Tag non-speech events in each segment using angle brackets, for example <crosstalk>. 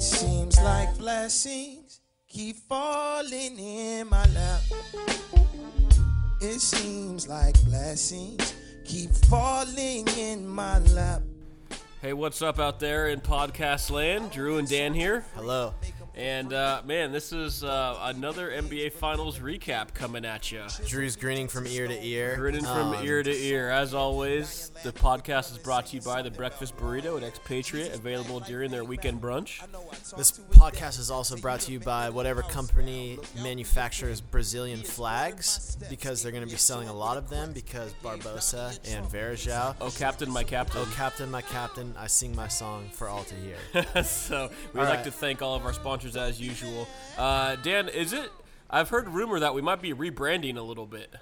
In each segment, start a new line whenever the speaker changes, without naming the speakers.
It seems like blessings keep falling in my lap. It seems like blessings keep falling in my lap.
Hey, what's up out there in podcast land? Drew and Dan here.
Hello.
And uh, man, this is uh, another NBA Finals recap coming at you.
Drew's grinning from ear to ear.
Grinning from
Um,
ear to ear. As always, the podcast is brought to you by the Breakfast Burrito at Expatriate, available during their weekend brunch.
This podcast is also brought to you by whatever company manufactures Brazilian flags because they're going to be selling a lot of them because Barbosa and Varejão.
Oh, Captain, my Captain.
Oh, Captain, my Captain, I sing my song for all to hear. <laughs>
so we'd
All
like
right.
to thank all of our sponsors as usual. Uh, Dan, is it? I've heard rumor that we might be rebranding a little bit.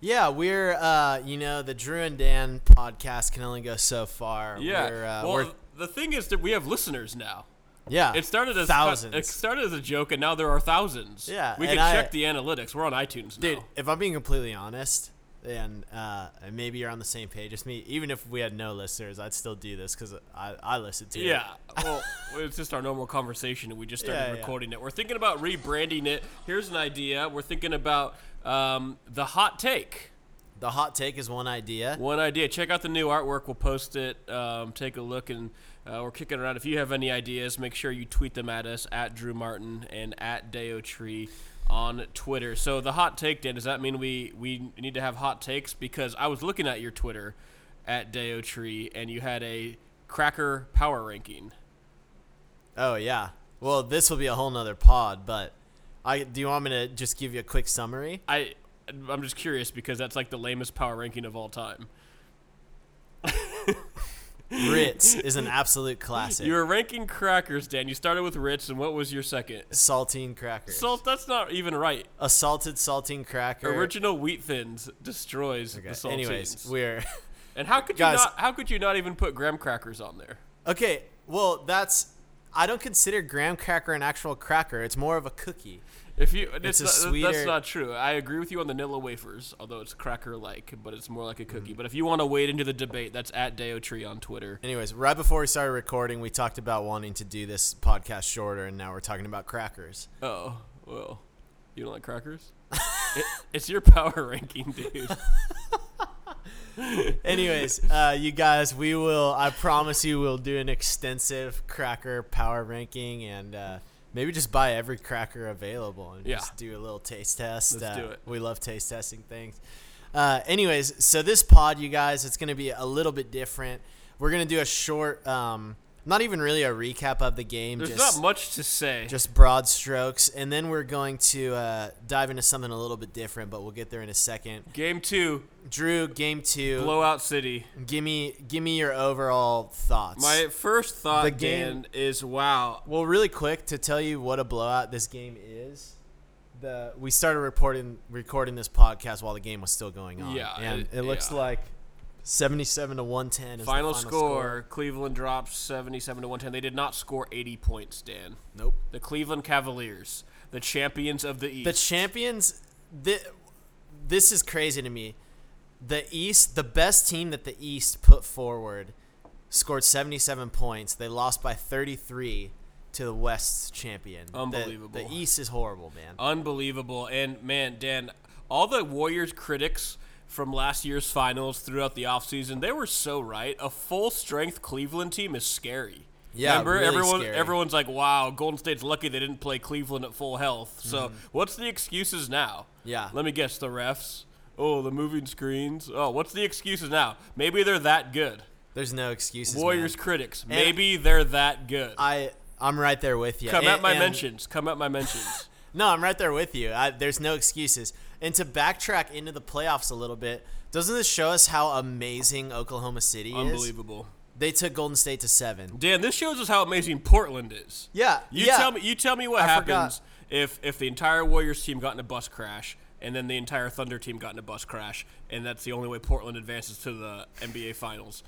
yeah, we're, uh, you know, the Drew and Dan podcast can only go so far.
Yeah.
We're, uh,
well,
we're,
the thing is that we have listeners now.
yeah.
It started as
thousands.
It started as a joke, and now there are thousands.
Yeah,
we can
I-
check the analytics. We're on iTunes now.
Dude, if I'm being completely honest, and uh, and maybe you're on the same page as me, even if we had no listeners, I'd still do this because I, I listen to it.
Yeah, well, <laughs> it's just our normal conversation, and we just started
Yeah, yeah.
recording it. We're thinking about rebranding it. Here's an idea. We're thinking about um, the hot take.
The hot take is one idea.
One idea. Check out the new artwork. We'll post it. Um, take a look, and uh, we're kicking around. If you have any ideas, make sure you tweet them at us at Drew Martin and at Deo Tree on Twitter. So the hot take, Dan, does that mean we we need to have hot takes? Because I was looking at your Twitter at Deo Tree, and you had a cracker power ranking.
Oh yeah. Well, this will be a whole nother pod, but I do you want me to just give you a quick summary?
I I'm just curious because that's like the lamest power ranking of all time. <laughs>
Ritz is an absolute classic.
You were ranking crackers, Dan. You started with Ritz, and what was your second?
saltine crackers.
Salt. That's not even right.
a salted saltine cracker.
Original wheat thins destroys
Okay,
the saltines.
Anyways, we're <laughs>
and how could you
Guys-
not? How could you not even put graham crackers on there?
okay. Well, that's I don't consider graham cracker an actual cracker. It's more of a cookie.
If you,
It's
it's not,
sweeter-
that's not true. I agree with you on the Nilla wafers, although it's cracker-like, but it's more like a cookie.
Mm.
But if you want to wade into the debate, that's at Deo Tree on Twitter.
Anyways, right before we started recording, we talked about wanting to do this podcast shorter, and now we're talking about crackers.
Oh well, you don't like crackers? <laughs> it, it's your power <laughs> ranking, dude. <laughs>
Anyways, uh, you guys, we will. I promise you, we'll do an extensive cracker power ranking, and uh, maybe just buy every cracker available and
Yeah.
just do a little taste test.
Let's
uh,
do it.
We love taste testing things. Uh, anyways, so this pod, you guys, it's going to be a little bit different. We're going to do a short, um, not even really a recap of the game.
There's
just,
not much to say.
just broad strokes, and then we're going to uh, dive into something a little bit different, but we'll get there in a second.
Game two,
Drew, game two.
blowout city.
Give me, give me your overall thoughts.
My first thought,
The game-
Dan, is wow.
well, really quick to tell you what a blowout this game is. The we started reporting recording this podcast while the game was still going on.
Yeah,
and
it-
it, looks
yeah.
like seventy-seven to one ten.
Final, score, Cleveland drops 77 to 110. They did not score 80 points, Dan.
Nope.
The Cleveland Cavaliers, the champions of the East.
The champions. Th- this is crazy to me. The East, the best team that the East put forward, scored seventy-seven points. They lost by thirty-three to the West's champion. The-
Unbelievable.
The, East is horrible, man.
Unbelievable. And man, Dan, all the Warriors critics from last year's finals throughout the offseason, they were so right. A full strength Cleveland team is scary.
Yeah,
Remember,
really
everyone
scary.
everyone's like, "Wow, Golden State's lucky they didn't play Cleveland at full health." So, what's the excuses now?
Mm-hmm. Yeah.
Let me guess, the refs. Oh, the moving screens. Oh, what's the excuses now? Maybe they're that good.
There's no excuses.
Warriors
man.
critics. Maybe they're that good.
I I'm right there with you.
Come
And-
at my mentions. Come at my mentions.
No, I'm right there with you. I, there's no excuses. And to backtrack into the playoffs a little bit, doesn't this show us how amazing Oklahoma City is?
Unbelievable.
They took Golden State to seven.
Dan, this shows us how amazing Portland is.
Yeah,
You
yeah.
tell me. You tell me what
I
happens
forgot.
if if the entire Warriors team got in a bus crash, and then the entire Thunder team got in a bus crash, and that's the only way Portland advances to the NBA Finals.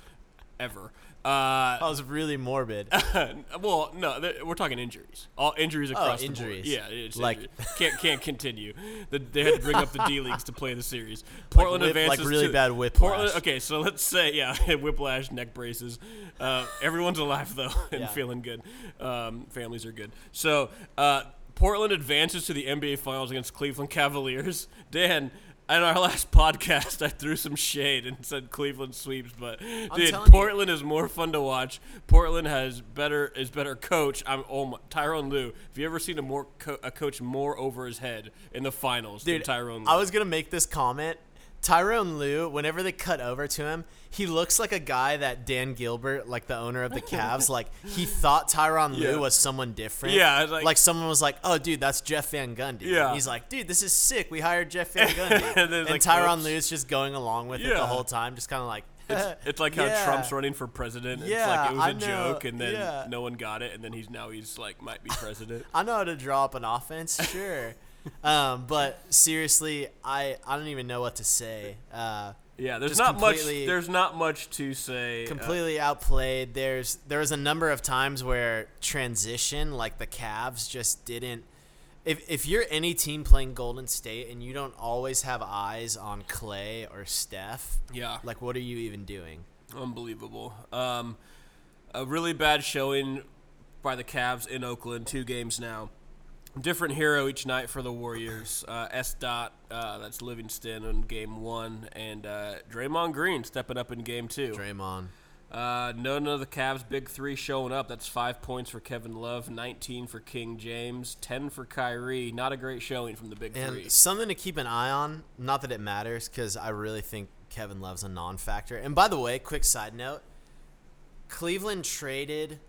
ever. Uh,
That was really morbid. <laughs>
well, no, th- we're talking injuries. All injuries across
injuries.
the board. Yeah, it's
Like-
injury. can't can't continue. The, they had to bring up the D leagues to play the series. <laughs> Portland
whip- like really
to-
bad whiplash.
Portland, okay, so let's say yeah, <laughs> whiplash, neck braces. Uh, everyone's alive though and
Yeah.
feeling good. Um, families are good. So uh, Portland advances to the NBA Finals against Cleveland Cavaliers. Dan. In our last <laughs> podcast, I threw some shade and said Cleveland sweeps, but dude,
telling you.
Portland is more fun to watch. Portland has better is better coach. I'm oh my, Tyronn Lue. Have you ever seen a more co- a coach more over his head in the finals
Dude,
than Tyronn Lue?
I was gonna make this comment. Tyronn Lue, whenever they cut over to him, he looks like a guy that Dan Gilbert, like the owner of the Cavs, <laughs> like he thought Tyronn
Yeah.
Lue was someone different.
Yeah,
like,
like-
someone was like, "Oh, dude, that's Jeff Van Gundy."
Yeah.
he's like, "Dude, this is sick. We hired Jeff <laughs> Van Gundy."
And
and
like, Tyronn.
Lue's just going along with it the whole time, just kind of like.
it's, <laughs> it's like how
Yeah.
Trump's running for president. it's
Yeah,
like it was a
know,
joke, and then
yeah.
no one got it, and then he's now he's like might be president.
I know how to draw up an offense, sure. Um, but seriously, I I don't even know what to say. Uh,
yeah, there's
Just
not much. There's not much to say. uh,
completely outplayed. There's there was a number of times where transition, like the Cavs, just didn't. If if you're any team playing Golden State and you don't always have eyes on Klay or Steph,
yeah,
like what are you even doing?
Unbelievable. Um, a really bad showing by the Cavs in Oakland. Two games now. Different hero each night for the Warriors. Uh, S. Dot, uh, that's Livingston in game one, and uh, Draymond Green stepping up in game two.
Draymond.
Uh, none of the Cavs' big three showing up. That's five points for Kevin Love, 19 for King James, 10 for Kyrie. Not a great showing from the big
And
three.
something to keep an eye on. Not that it matters, because I really think Kevin Love's a non-factor. And by the way, quick side note: Cleveland traded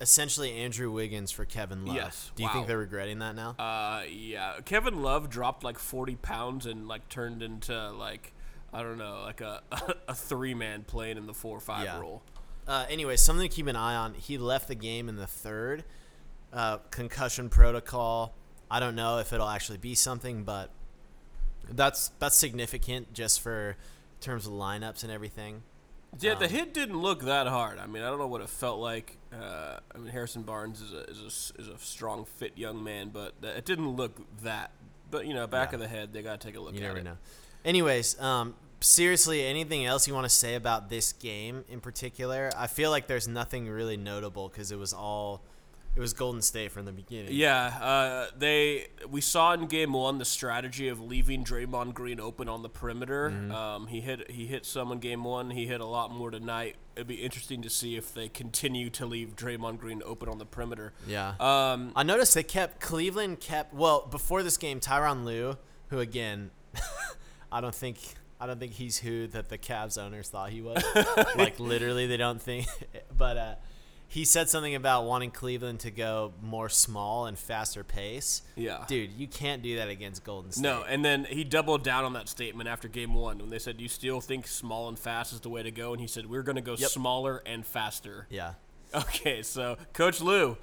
essentially Andrew Wiggins for Kevin Love.
Yes,
Do you think they're regretting that now?
Uh, yeah, Kevin Love dropped like 40 pounds and like turned into like I don't know, like a <laughs> a three man playing in the four or five
Yeah.
role.
Uh, anyway, something to keep an eye on. He left the game in the third. Uh, concussion protocol. I don't know if it'll actually be something, but that's that's significant just for terms of lineups and everything.
Yeah, the
Um,
hit didn't look that hard. I mean, I don't know what it felt like. Uh, I mean, Harrison Barnes is a, is a is a strong, fit young man, but it didn't look that. But you know, back
Yeah.
of the head, they gotta take a look
You
at
never
it.
know. Anyways, um, seriously, anything else you want to say about this game in particular? I feel like there's nothing really notable because it was all it was Golden State from the beginning.
Yeah, uh, they we saw in game one the strategy of leaving Draymond Green open on the perimeter.
Mm-hmm.
Um, he hit he hit some in game one. He hit a lot more tonight. It'd be interesting to see if they continue to leave Draymond Green open on the perimeter.
Yeah.
Um,
I noticed they kept Cleveland kept well before this game. Tyronn Lue, who again, <laughs> I don't think I don't think he's who that the Cavs owners thought he was. <laughs> like literally, they don't think. <laughs> But uh, he said something about wanting Cleveland to go more small and faster pace.
Yeah.
dude, you can't do that against Golden State.
no, and then he doubled down on that statement after game one when they said, "You still think small and fast is the way to go?" And he said, "We're going to go
Yep.
smaller and faster."
yeah,
Okay, so Coach Lue,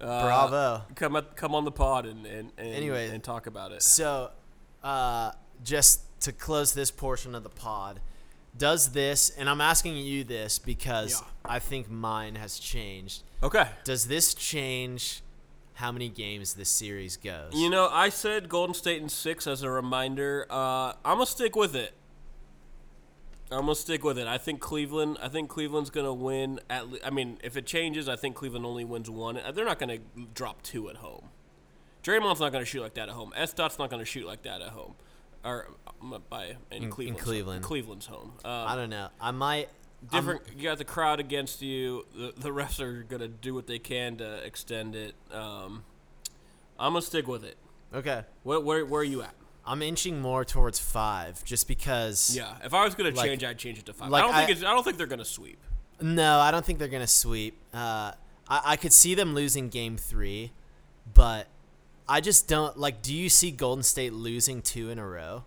uh,
bravo.
come up, come on the pod and and, and
Anyway.
and talk about it.
So, uh, just to close this portion of the pod, does this, and I'm asking you this because
Yeah.
I think mine has changed.
Okay.
Does this change how many games this series goes?
You know, I said Golden State in six as a reminder. Uh, I'm gonna stick with it. I'm gonna stick with it. I think Cleveland. I think Cleveland's gonna win. At le- I mean, if it changes, I think Cleveland only wins one. Uh, They're not gonna drop two at home. Draymond's not gonna shoot like that at home. S. Dot's not gonna shoot like that at home, or by in,
in
Cleveland's home.
Cleveland.
Cleveland's home. Um,
I don't know. I might.
different. you got the crowd against you. The, the refs are gonna do what they can to extend it. Um, I'm gonna stick with it.
Okay.
Where, where, where are you at?
I'm inching more towards five, just because.
Yeah, if I was gonna
Like-
change, I'd change it to five.
like
I don't think
I-
it's. I don't think they're gonna sweep.
No, I don't think they're gonna sweep. Uh, I, I could see them losing Game Three, but I just don't like. Do you see Golden State losing two in a row?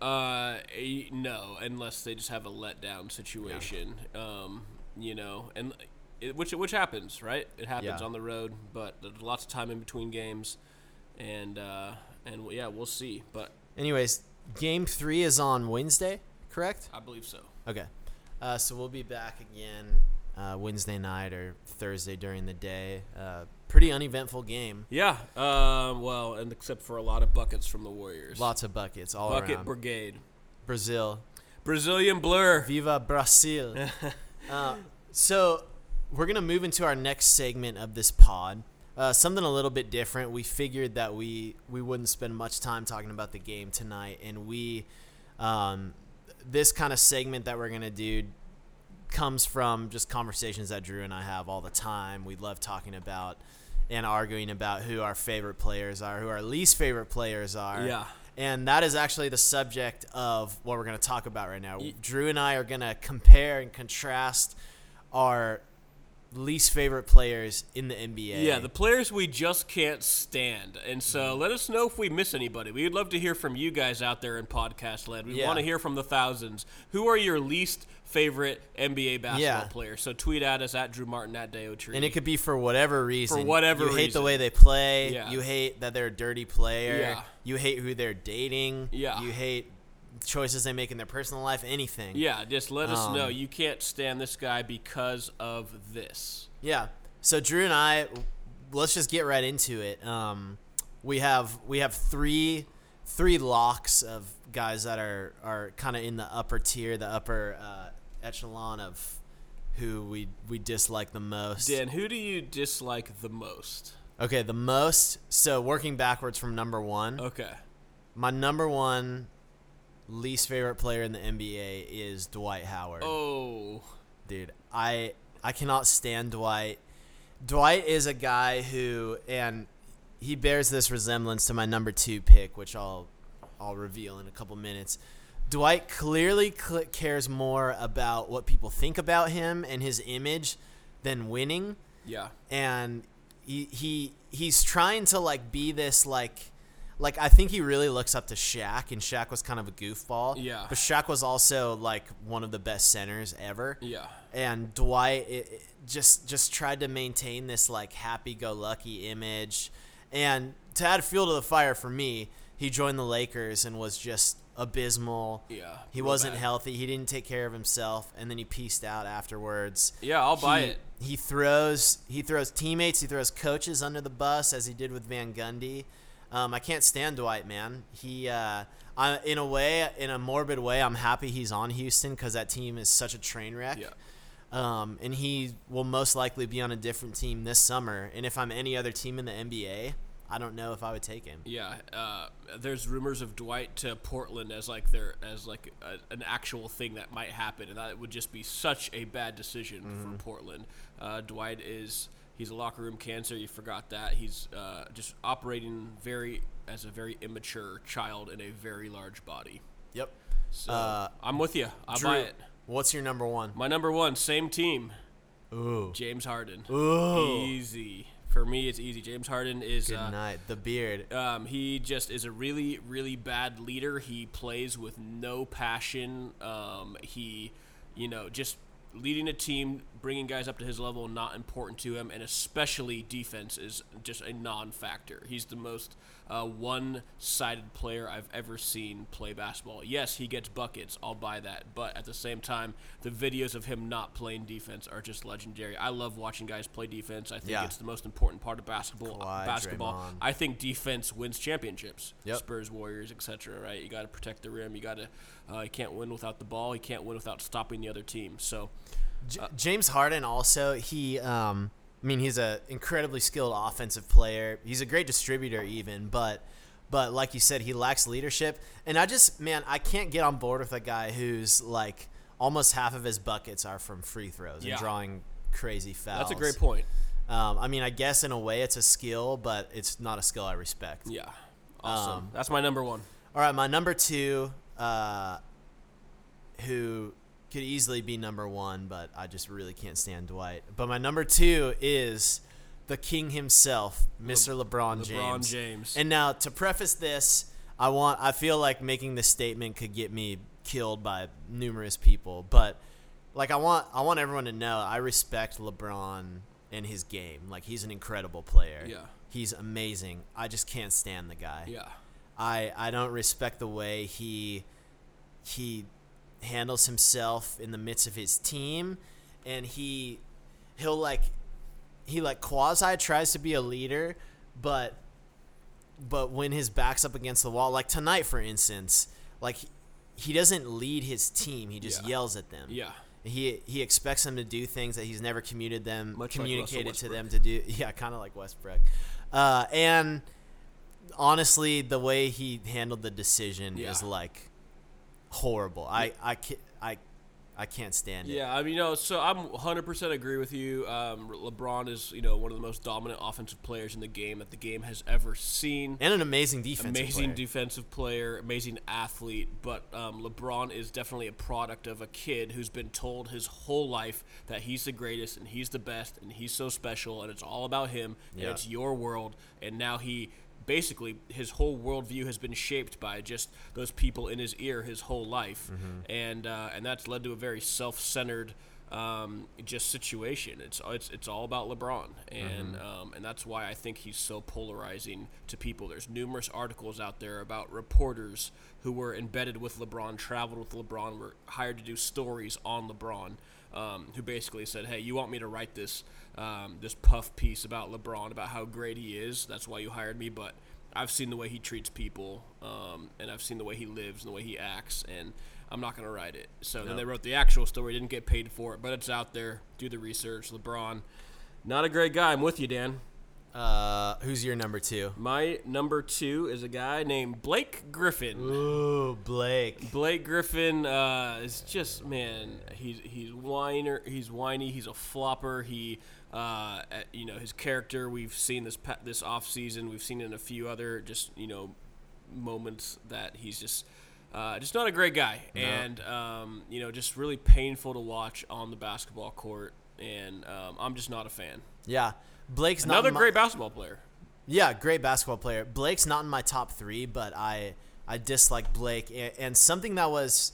Uh, no, unless they just have a letdown situation. Um, you know, and it, which which happens, right? It happens
Yeah.
on the road, but there's lots of time in between games, and uh, and yeah, we'll see. But
Anyways, Game Three is on Wednesday, correct?
I believe so.
Okay. Uh, so we'll be back again uh, Wednesday night or Thursday during the day. Uh, pretty uneventful game.
Yeah. Um, well, and except for a lot of buckets from the Warriors.
Lots of buckets all
Bucket
around.
Brigade.
Brazil.
Brazilian Blur.
Viva Brazil. <laughs> uh, so we're gonna move into our next segment of this pod. Uh, something a little bit different. We figured that we we wouldn't spend much time talking about the game tonight, and we um, this kind of segment that we're gonna do comes from just conversations that Drew and I have all the time. We love talking about and arguing about who our favorite players are, who our least favorite players are.
Yeah.
And that is actually the subject of what we're going to talk about right now. Drew and I are going to compare and contrast our least favorite players in the NBA.
Yeah, the players we just can't stand. And so mm-hmm. let us know if we miss anybody. We'd love to hear from you guys out there in podcast land. We
Yeah.
want to hear from the thousands. Who are your least favorite NBA basketball
Yeah.
players? So tweet at us at Drew Martin at Deo Tree.
and it could be for whatever reason.
For whatever
you hate the way they play.
Yeah.
You hate that they're a dirty player.
Yeah.
You hate who they're dating.
Yeah.
You hate choices they make in their personal life. Anything.
yeah, just let us
Um,
know. You can't stand this guy because of this.
Yeah. So Drew and I, let's just get right into it. Um, we have we have three three locks of guys that are are kind of in the upper tier, the upper uh, echelon of who we we dislike the most.
Dan, who do you dislike the most?
Okay, the most. So working backwards from number one,
Okay.
my number one least favorite player in the NBA is Dwight Howard.
Oh,
dude i i cannot stand dwight dwight is a guy who and he bears this resemblance to my number two pick which i'll i'll reveal in a couple minutes dwight clearly cl- cares more about what people think about him and his image than winning
yeah.
and he, he he's trying to like be this like like I think he really looks up to Shaq, and Shaq was kind of a goofball.
Yeah.
But Shaq was also like one of the best centers ever.
Yeah.
And Dwight it, it just just tried to maintain this like happy-go-lucky image, and to add fuel to the fire for me, he joined the Lakers and was just abysmal.
Yeah,
He wasn't
bad.
healthy. He didn't take care of himself, and then he pieced out afterwards
Yeah, I'll buy it.
He throws he throws teammates, he throws coaches under the bus as he did with Van Gundy. Um, I can't stand Dwight, man. He uh, I, in a way, in a morbid way, I'm happy he's on Houston because that team is such a train wreck.
Yeah.
Um, and he will most likely be on a different team this summer. And if I'm any other team in the NBA, I don't know if I would take him.
Yeah, uh, there's rumors of Dwight to Portland as like their as like a, an actual thing that might happen, and that would just be such a bad decision
Mm-hmm.
for Portland. Uh, Dwight is he's a locker room cancer. You forgot that he's uh, just operating very as a very immature child in a very large body.
Yep.
So
Uh,
I'm with you. I'll
Drew,
buy it.
what's your number one?
My number one, same team,
Ooh.
James Harden.
Ooh.
Easy for me. It's easy. James Harden is
Good
uh,
night. The beard.
Um, he just is a really, really bad leader. He plays with no passion. Um, he, you know, just leading a team, bringing guys up to his level, not important to him, and especially defense is just a non-factor. He's the most uh, one-sided player I've ever seen play basketball. Yes, he gets buckets. I'll buy that. But at the same time, the videos of him not playing defense are just legendary. I love watching guys play defense. I think
Yeah.
it's the most important part of basketball.
Kawhi,
basketball.
Draymond.
I think defense wins championships.
Yep.
Spurs, Warriors, etc. Right? You got to protect the rim. You got to. Uh, you can't win without the ball. You can't win without stopping the other team. So
J- James Harden also he um I mean he's a incredibly skilled offensive player. He's a great distributor even, but but like you said he lacks leadership and I just man I can't get on board with a guy who's like almost half of his buckets are from free throws
Yeah.
and drawing crazy fouls.
that's a great point.
Um, I mean I guess in a way it's a skill, but it's not a skill I respect.
Yeah. Awesome.
Um,
that's my number one.
All right, my number two, uh, who could easily be number one, but I just really can't stand Dwight. But my number two is the king himself, Mr. LeBron James.
LeBron James.
And now to preface this, I want I feel like making this statement could get me killed by numerous people, but like I want I want everyone to know I respect LeBron and his game. Like he's an incredible player.
Yeah.
He's amazing. I just can't stand the guy.
Yeah.
I I don't respect the way he he handles himself in the midst of his team, and he he'll like he like quasi tries to be a leader, but but when his back's up against the wall, like tonight for instance, like he, doesn't lead his team, he just
Yeah.
yells at them.
Yeah.
He he expects them to do things that he's never commuted them
Much
communicated
Russell
to them to do. <laughs> Yeah, kind of like Westbrook. Uh, and honestly, the way he handled the decision
Yeah.
is like horrible. I I can't, I I can't stand it.
Yeah, I mean, you know, so I'm 100% agree with you. Um, LeBron is, you know, one of the most dominant offensive players in the game that the game has ever seen.
And an amazing defensive
amazing
player.
defensive player, amazing athlete, but um, LeBron is definitely a product of a kid who's been told his whole life that he's the greatest and he's the best and he's so special and it's all about him
Yeah.
and it's your world. And now he basically his whole worldview has been shaped by just those people in his ear his whole life, and uh, and that's led to a very self-centered. Um, just situation. It's it's it's all about LeBron, and um, and that's why I think he's so polarizing to people. There's numerous articles out there about reporters who were embedded with LeBron, traveled with LeBron, were hired to do stories on LeBron, um, who basically said, "Hey, you want me to write this um, this puff piece about LeBron, about how great he is? That's why you hired me." But I've seen the way he treats people, um, and I've seen the way he lives and the way he acts, and I'm not gonna write it. So then they wrote the actual story, didn't get paid for it, but it's out there. Do the research. LeBron, not a great guy. I'm with you, Dan.
Uh, who's your number two?
My number two is a guy named Blake Griffin.
Ooh, Blake.
Blake Griffin uh, is just man. He's he's whiner. He's whiny. He's a flopper. He, uh, at- you know, his character. We've seen this this off season. We've seen in a few other just you know moments that he's just. Uh, just not a great guy, and um, you know, just really painful to watch on the basketball court, and um, I'm just not a fan.
Yeah, Blake's not
Another
my-
great basketball player.
Yeah, great basketball player. Blake's not in my top three, but I I dislike Blake, and, and something that was,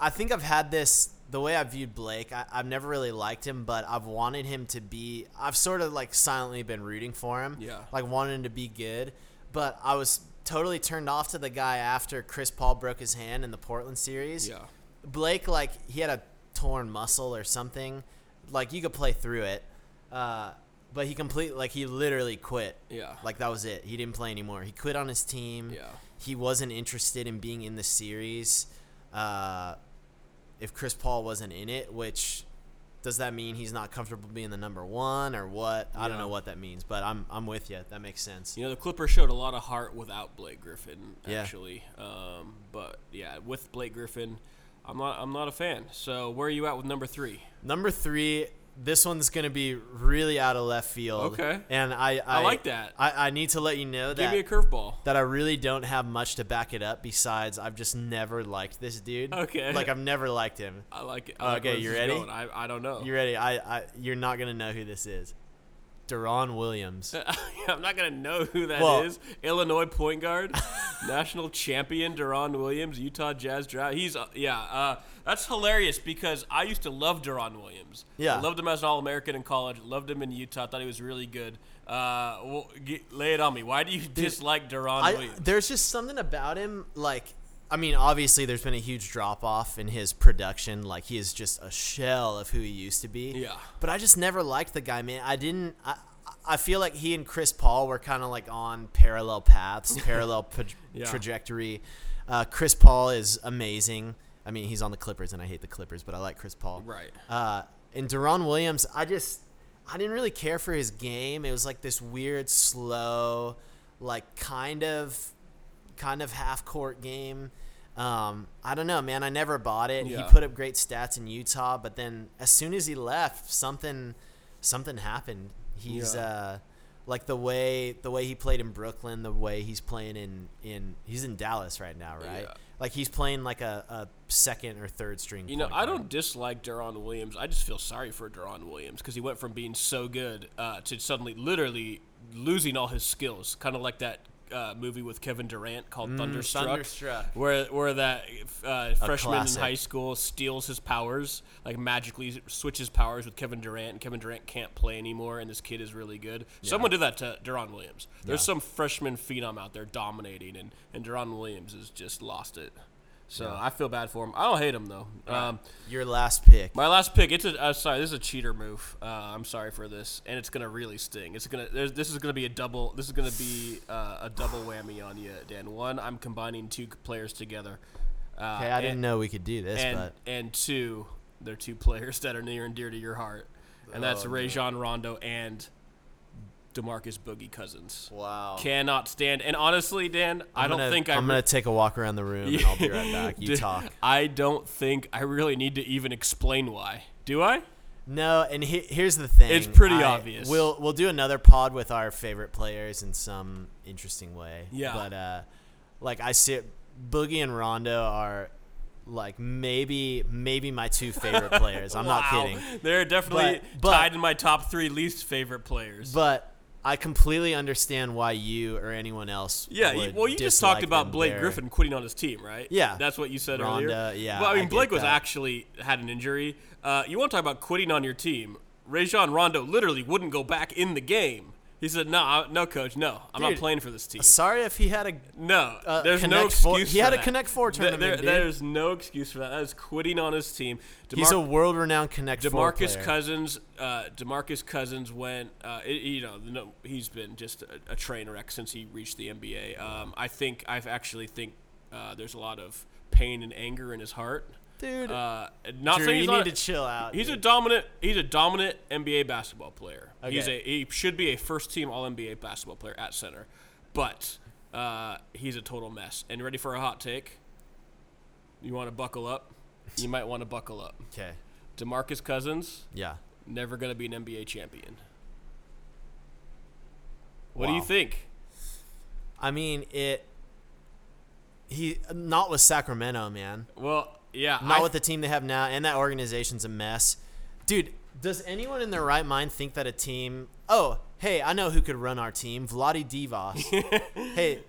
I think I've had this the way I viewed Blake. I, I've never really liked him, but I've wanted him to be. I've sort of like silently been rooting for him.
Yeah.
like wanting him to be good, but I was totally turned off to the guy after Chris Paul broke his hand in the Portland series.
Yeah.
Blake, like he had a torn muscle or something. Like you could play through it, uh, but he complete like he literally quit.
Yeah.
Like that was it. He didn't play anymore. He quit on his team.
Yeah.
He wasn't interested in being in the series. Uh, if Chris Paul wasn't in it, which does that mean he's not comfortable being the number one or what? I don't know what that means, but I'm I'm with you. That makes sense.
You know, the Clippers showed a lot of heart without Blake Griffin,
Yeah.
actually. Um, but yeah, with Blake Griffin, I'm not. I'm not a fan. So where are you at with number three?
Number three, this one's gonna be really out of left field.
Okay.
And I I,
I like that.
I, I need to let you know that Give
me a curveball.
that I really don't have much to back it up besides I've just never liked this dude.
Okay.
Like I've never liked him.
I like it. I like
Okay, you ready?
I, I don't know.
You ready? I, I you're not gonna know who this is. Deron Williams. <laughs>
I'm not gonna know who that is.
Well-
Illinois point guard, <laughs> national champion Deron Williams, Utah Jazz draft. He's uh, yeah. Uh, that's hilarious because I used to love Deron Williams.
Yeah.
I loved him as an All American in college. Loved him in Utah. Thought he was really good. Uh, well, get, lay it on me. Why do you dislike Deron
I,
Williams?
there's just something about him like I mean, obviously there's been a huge drop off in his production. Like he is just a shell of who he used to be.
Yeah.
But I just never liked the guy, man. I didn't I I feel like he and Chris Paul were kind of like on parallel paths, <laughs> parallel pro-
Yeah.
trajectory. Uh, Chris Paul is amazing. I mean, he's on the Clippers, and I hate the Clippers, but I like Chris Paul.
Right.
Uh, and Deron Williams, I just I didn't really care for his game. It was like this weird, slow, like kind of kind of half court game. Um, I don't know, man. I never bought it.
Yeah.
He put up great stats in Utah, but then as soon as he left, something something happened. He's
Yeah.
uh like the way the way he played in Brooklyn, the way he's playing in in he's in Dallas right now, right?
Yeah.
Like he's playing like a, a second or third string.
You know, I
guard.
don't dislike Deron Williams. I just feel sorry for Deron Williams because he went from being so good uh, to suddenly, literally losing all his skills. Kind of like that uh, movie with Kevin Durant called Thunderstruck,
Mm, Thunderstruck.
where where that uh, freshman in high school steals his powers, like magically switches powers with Kevin Durant, and Kevin Durant can't play anymore, and this kid is really good. Someone did that to Deron Williams. There's
Yeah.
some freshman phenom out there dominating, and and Deron Williams has just lost it. So
Yeah.
I feel bad for him. I don't hate him though. Um,
Your last pick.
my last pick. It's a uh, sorry. This is a cheater move. Uh, I'm sorry for this, and it's gonna really sting. It's gonna. There's, this is gonna be a double. This is gonna be uh, a double whammy on you, Dan. One, I'm combining two players together. Uh,
Okay, I didn't know we could do this,
and
but
and two, they're two players <laughs> that are near and dear to your heart, and that's
Oh.
Rajon Rondo and Demarcus Boogie Cousins.
wow.
Cannot stand. And honestly, Dan, I
I'm
don't
gonna-
think I.
I'm
re-
gonna take a walk around the room and I'll be right back. You <laughs> talk.
I don't think I really need to even explain why. Do I?
No, and he, here's the thing.
It's pretty
I-
obvious.
We'll we'll do another pod with our favorite players in some interesting way.
Yeah.
But uh, like I see, it, Boogie and Rondo are like maybe maybe my two favorite <laughs> players. I'm not kidding.
They're definitely
But- but-
tied in my top three least favorite players.
But I completely understand why you or anyone else.
yeah, you, well, you just talked about. Blake
They're-
Griffin quitting on his team, right?
Yeah.
that's what you said
Rondo,
earlier.
yeah,
Well, I
I
mean,
get
Blake was
that.
actually had an injury. Uh, you want to talk about quitting on your team? Rajon Rondo literally wouldn't go back in the game. He said, "No, I- no, coach, no, I'm not playing for this team."
Sorry if he had a
No,
Uh,
there's no
Connect Four-
excuse.
he
for
had a
that.
Connect Four tournament,
there-
dude.
there's no excuse for that. That is quitting on his team.
he's a world-renowned Connect Four
Demarcus
player.
Cousins, uh, Demarcus Cousins went. Uh, it- you know, no, he's been just a, a train wreck since he reached the NBA. Um, I think I actually think uh, there's a lot of pain and anger in his heart.
Dude,
Uh, not
Drew,
saying
you
he's
need to chill out.
He's a dominant. He's a dominant NBA basketball player. He's a. He should be a first team All NBA basketball player at center, but uh, he's a total mess. And ready for a hot take? You want to buckle up? You might want to buckle up. <laughs>
okay.
Demarcus Cousins
Yeah.
never going to be an NBA champion. What do you think?
I mean, it. He not with Sacramento, man.
Well, yeah,
Not
I-
with the team they have now, and that organization's a mess. Dude, does anyone in their right mind think that a team? Oh, hey, I know who could run our team, Vlade Divac. <laughs> hey,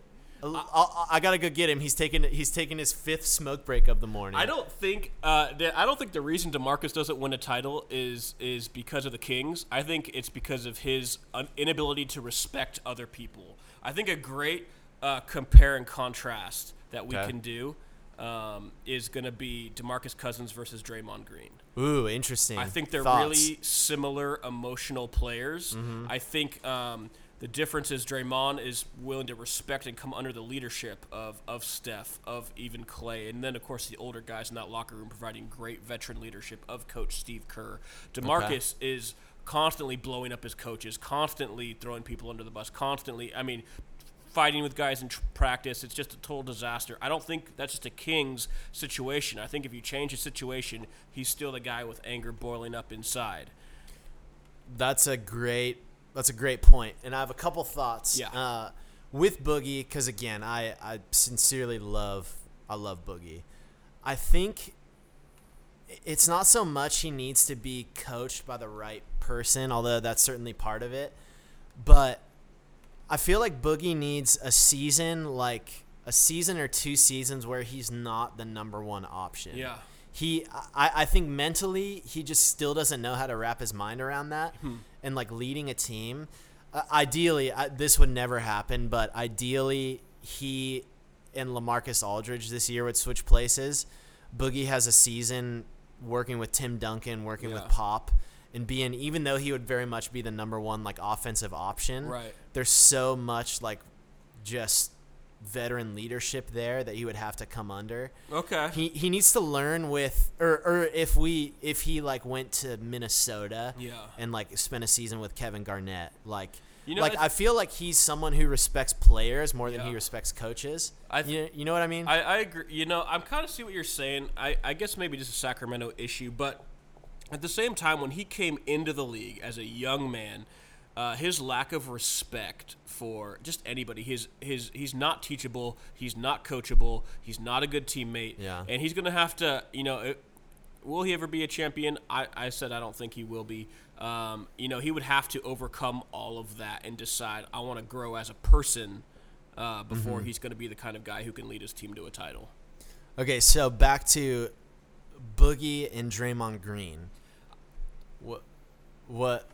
I, I, I gotta go get him. He's taking he's taking his fifth smoke break of the morning.
I don't think uh, the, I don't think the reason Demarcus doesn't win a title is is because of the Kings. I think it's because of his inability to respect other people. I think a great uh, compare and contrast that we
Okay.
can do um, is going to be Demarcus Cousins versus Draymond Green.
Ooh, interesting.
I think they're
Thoughts?
really similar emotional players. I think um, the difference is Draymond is willing to respect and come under the leadership of, of Steph, of even Klay, and then of course the older guys in that locker room providing great veteran leadership of Coach Steve Kerr. Demarcus is constantly blowing up his coaches, constantly throwing people under the bus, constantly. I mean. Fighting with guys in tr- practice, it's just a total disaster. I don't think that's just a Kings situation. I think if you change his situation, he's still the guy with anger boiling up inside.
That's a great. That's a great point, and I have a couple thoughts.
Yeah.
Uh, with Boogie, because again, I I sincerely love I love Boogie. I think it's not so much he needs to be coached by the right person, although that's certainly part of it. But I feel like Boogie needs a season, like a season or two seasons, where he's not the number one option.
Yeah.
he I, I think mentally he just still doesn't know how to wrap his mind around that
Hmm.
and like leading a team. Uh, ideally I, this would never happen but ideally he and lamarcus aldridge this year would switch places. Boogie has a season working with tim duncan working with pop and being even though he would very much be the number one like offensive option
Right.
there's so much like just veteran leadership there that he would have to come under
Okay.
he he needs to learn with or or if we if he like went to Minnesota
Yeah.
and like spent a season with Kevin Garnett like
You know,
like I feel like he's someone who respects players more than he respects coaches.
I th-
you, you know what I mean?
I, I agree. You know, I'm kind of see what you're saying. I, I guess maybe just a Sacramento issue, but at the same time, when he came into the league as a young man, uh, his lack of respect for just anybody, his his he's not teachable, he's not coachable, he's not a good teammate,
Yeah.
and he's gonna have to, you know. It, Will he ever be a champion? I, I said I don't think he will be. Um, you know, he would have to overcome all of that and decide I want to grow as a person uh, before he's going to be the kind of guy who can lead his team to a title.
okay, so back to Boogie and Draymond Green. What what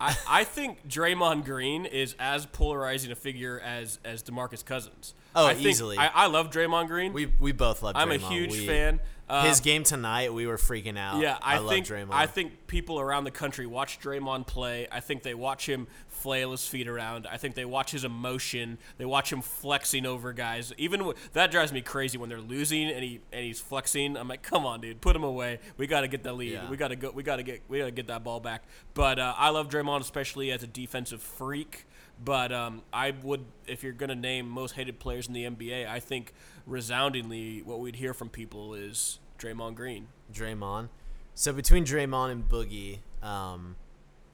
I, I think Draymond Green is as polarizing a figure as as Demarcus Cousins.
Oh,
I
easily.
I, I love Draymond Green.
We we both love. Draymond.
I'm a huge
We-
fan. Uh,
His game tonight, we were freaking out.
Yeah, I,
love
think
Draymond.
I think people around the country watch Draymond play. I think they watch him flail his feet around. I think they watch his emotion. They watch him flexing over guys. Even w- that drives me crazy when they're losing and he and he's flexing. I'm like, come on, dude, put him away. We got to get the lead.
Yeah.
We got to go. We got to get. We got to get that ball back. But uh, I love Draymond, especially as a defensive freak. But um, I would, if you're gonna name most hated players in the NBA, I think resoundingly what we'd hear from people is Draymond Green.
Draymond. So between Draymond and Boogie, um,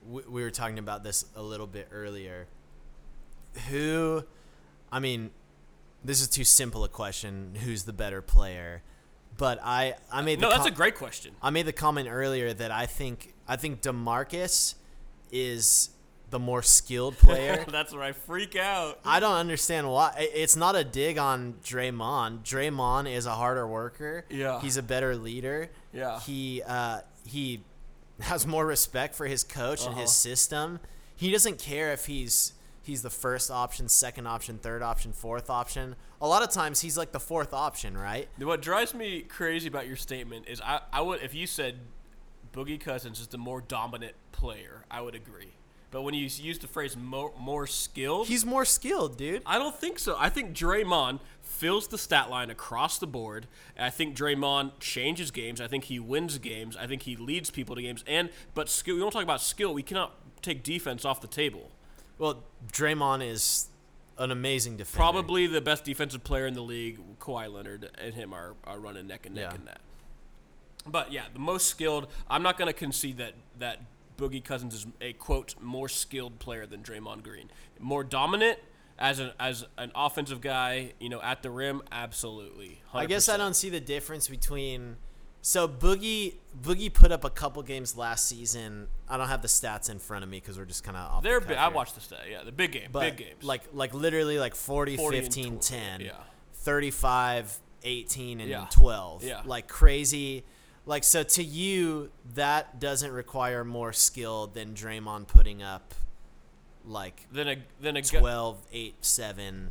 we, we were talking about this a little bit earlier. Who, I mean, this is too simple a question. Who's the better player? But I, I made the
No, that's
com-
a great question.
I made the comment earlier that I think I think Demarcus is the more skilled <laughs> player.
That's where I freak out.
I don't understand why. It's not a dig on Draymond. Draymond is a harder worker.
Yeah.
He's a better leader.
Yeah.
He uh, he has more respect for his coach and
Uh-huh.
his system. He doesn't care if he's he's the first option, second option, third option, fourth option. A lot of times he's like the fourth option, right?
What drives me crazy about your statement is I, I would if you said Boogie Cousins is the more dominant player, I would agree. But when you use the phrase more, more skilled,
He's more skilled, dude.
I don't think so. I think Draymond fills the stat line across the board. I think Draymond changes games. I think he wins games. I think he leads people to games. And but skill. We don't talk about skill. We cannot take defense off the table.
Well, Draymond is an amazing defender.
Probably the best defensive player in the league. Kawhi Leonard and him are, are running neck and neck
Yeah.
in that. But yeah, the most skilled. I'm not going to concede that that Boogie Cousins is a quote more skilled player than Draymond Green. More dominant as an as an offensive guy, you know, at the rim, absolutely. 100%.
I guess I don't see the difference between. So Boogie Boogie put up a couple games last season. I don't have the stats in front of me because we're just kind of off.
They're
cuff
big. I watched the stat. Yeah, the big game,
but
big games.
like like literally like 40,
40
15,
12,
10,
yeah.
35, 18 and
Yeah.
12.
Yeah.
Like crazy. Like so to you that doesn't require more skill than Draymond putting up like
then a then a gu-
12, 8, 7.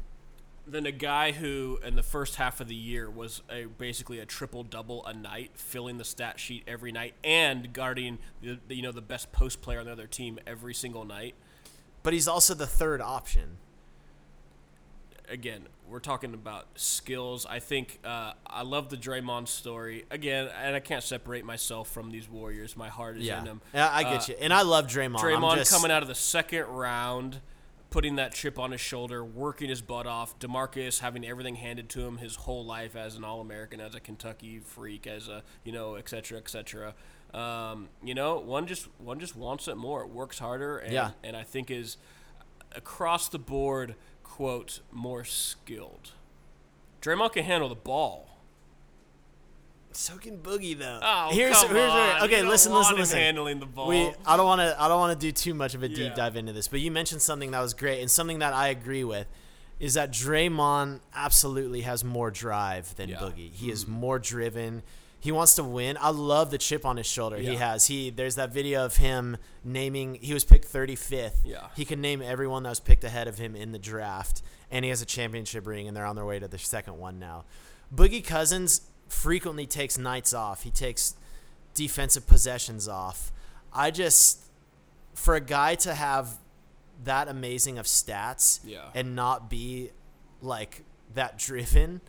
than a guy who in the first half of the year was a basically a triple double a night, filling the stat sheet every night and guarding the, the you know the best post player on the other team every single night.
But he's also the third option.
Again, we're talking about skills. I think uh, I love the Draymond story again, and I can't separate myself from these Warriors. My heart is in them.
Yeah, I get
Uh,
you. And I love Draymond.
Draymond
just-
coming out of the second round, putting that chip on his shoulder, working his butt off. Demarcus having everything handed to him his whole life as an All-American, as a Kentucky freak, as a you know, et cetera, et cetera. Um, you know, one just one just wants it more. It works harder, and
Yeah.
and I think is across the board, quote, more skilled. Draymond can handle the ball.
So can Boogie though.
Oh,
here's,
come
here's
on.
okay, listen, listen, listen.
handling the ball.
We, I don't want to. I don't want to do too much of a deep
Yeah.
dive into this, but you mentioned something that was great and something that I agree with is that Draymond absolutely has more drive than
Yeah.
Boogie. He is hmm. more driven. He wants to win. I love the chip on his shoulder. He has. He there's that video of him naming. He was picked 35th.
Yeah.
He can name everyone that was picked ahead of him in the draft, and he has a championship ring, and they're on their way to the second one now. Boogie Cousins frequently takes nights off. He takes defensive possessions off. I just for a guy to have that amazing of stats
Yeah.
and not be like that driven,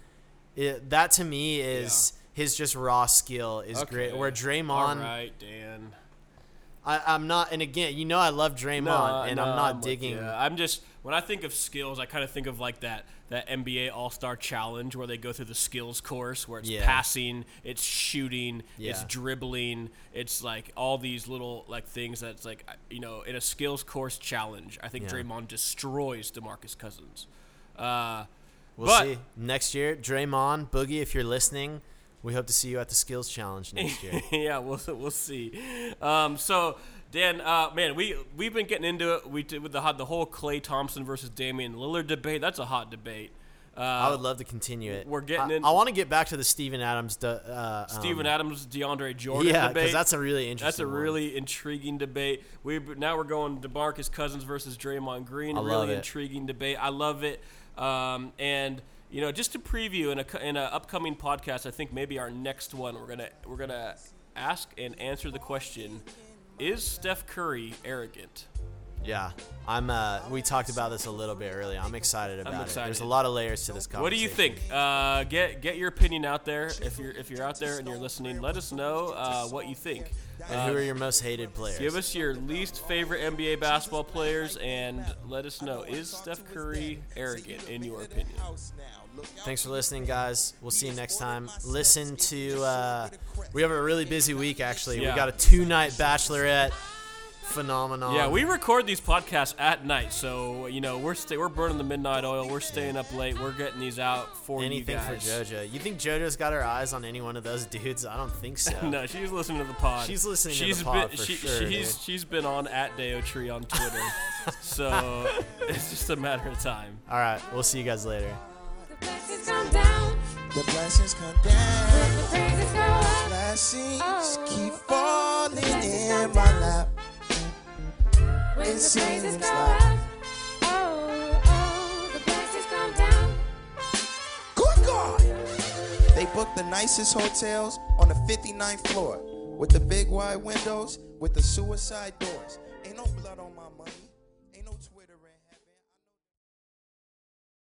it, that to me is his just raw skill is great. Where
All
Draymond,
right, Dan.
I, I'm not, and again, you know, I love Draymond, and I'm not
with
digging.
ya. I'm just when I think of skills, I kind of think of like that that NBA All Star Challenge where they go through the skills course where it's
Yeah.
passing, it's shooting, it's dribbling, it's like all these little like things that's like you know in a skills course challenge. I think
Yeah.
Draymond destroys Demarcus Cousins. Uh,
We'll see next year. Draymond, Boogie, if you're listening, we hope to see you at the Skills Challenge next year. <laughs>
yeah, we'll we'll see. Um, so Dan, uh, man, we we've been getting into it. We did with the hot the whole Klay Thompson versus Damian Lillard debate. That's a hot debate. Uh,
I would love to continue it.
we're getting
I,
in-
I want to get back to the Steven Adams. du- Uh,
Steven
um,
Adams, DeAndre Jordan
Yeah,
debate.
because that's a really interesting.
That's a
one.
really intriguing debate. We now we're going DeMarcus Cousins versus Draymond Green.
I
really
it.
intriguing debate. I love it. Um, and you know, just to preview in a in an upcoming podcast, I think maybe our next one we're gonna we're gonna ask and answer the question: Is Steph Curry arrogant?
Yeah, I'm. Uh, we talked about this a little bit earlier. I'm excited about it.
excited.
There's a lot of layers to this conversation.
What do you think? Uh, get get your opinion out there. If you're if you're out there and you're listening, let us know uh, what you think.
And who are your most hated players?
Give us your least favorite NBA basketball players and let us know is Steph Curry arrogant in your opinion?
Thanks for listening, guys. We'll see you next time. Listen to. Uh, we have a really busy week, actually.
Yeah.
We got a two night bachelorette phenomenon.
Yeah, we record these podcasts at night, so you know we're sta- we're burning the midnight oil. We're staying up late. We're getting these out for
anything
you
for. JoJo. You think JoJo's got her eyes on any one of those dudes? I don't think so. <laughs>
No, she's listening to the pod.
She's listening to the pod
been,
for
she,
sure.
She's, she's been on at Tree on Twitter, <laughs> so it's just a matter of time.
All right, we'll see you guys later.
The blessings come down,
The blessings come down.
the praises go up.
Blessings oh. keep falling in my lap.
When
It
the
seems
go
like-
up, oh, oh, the blessings come down.
Good God! They booked the nicest hotels on the 59th floor with the big wide windows with the suicide doors. Ain't no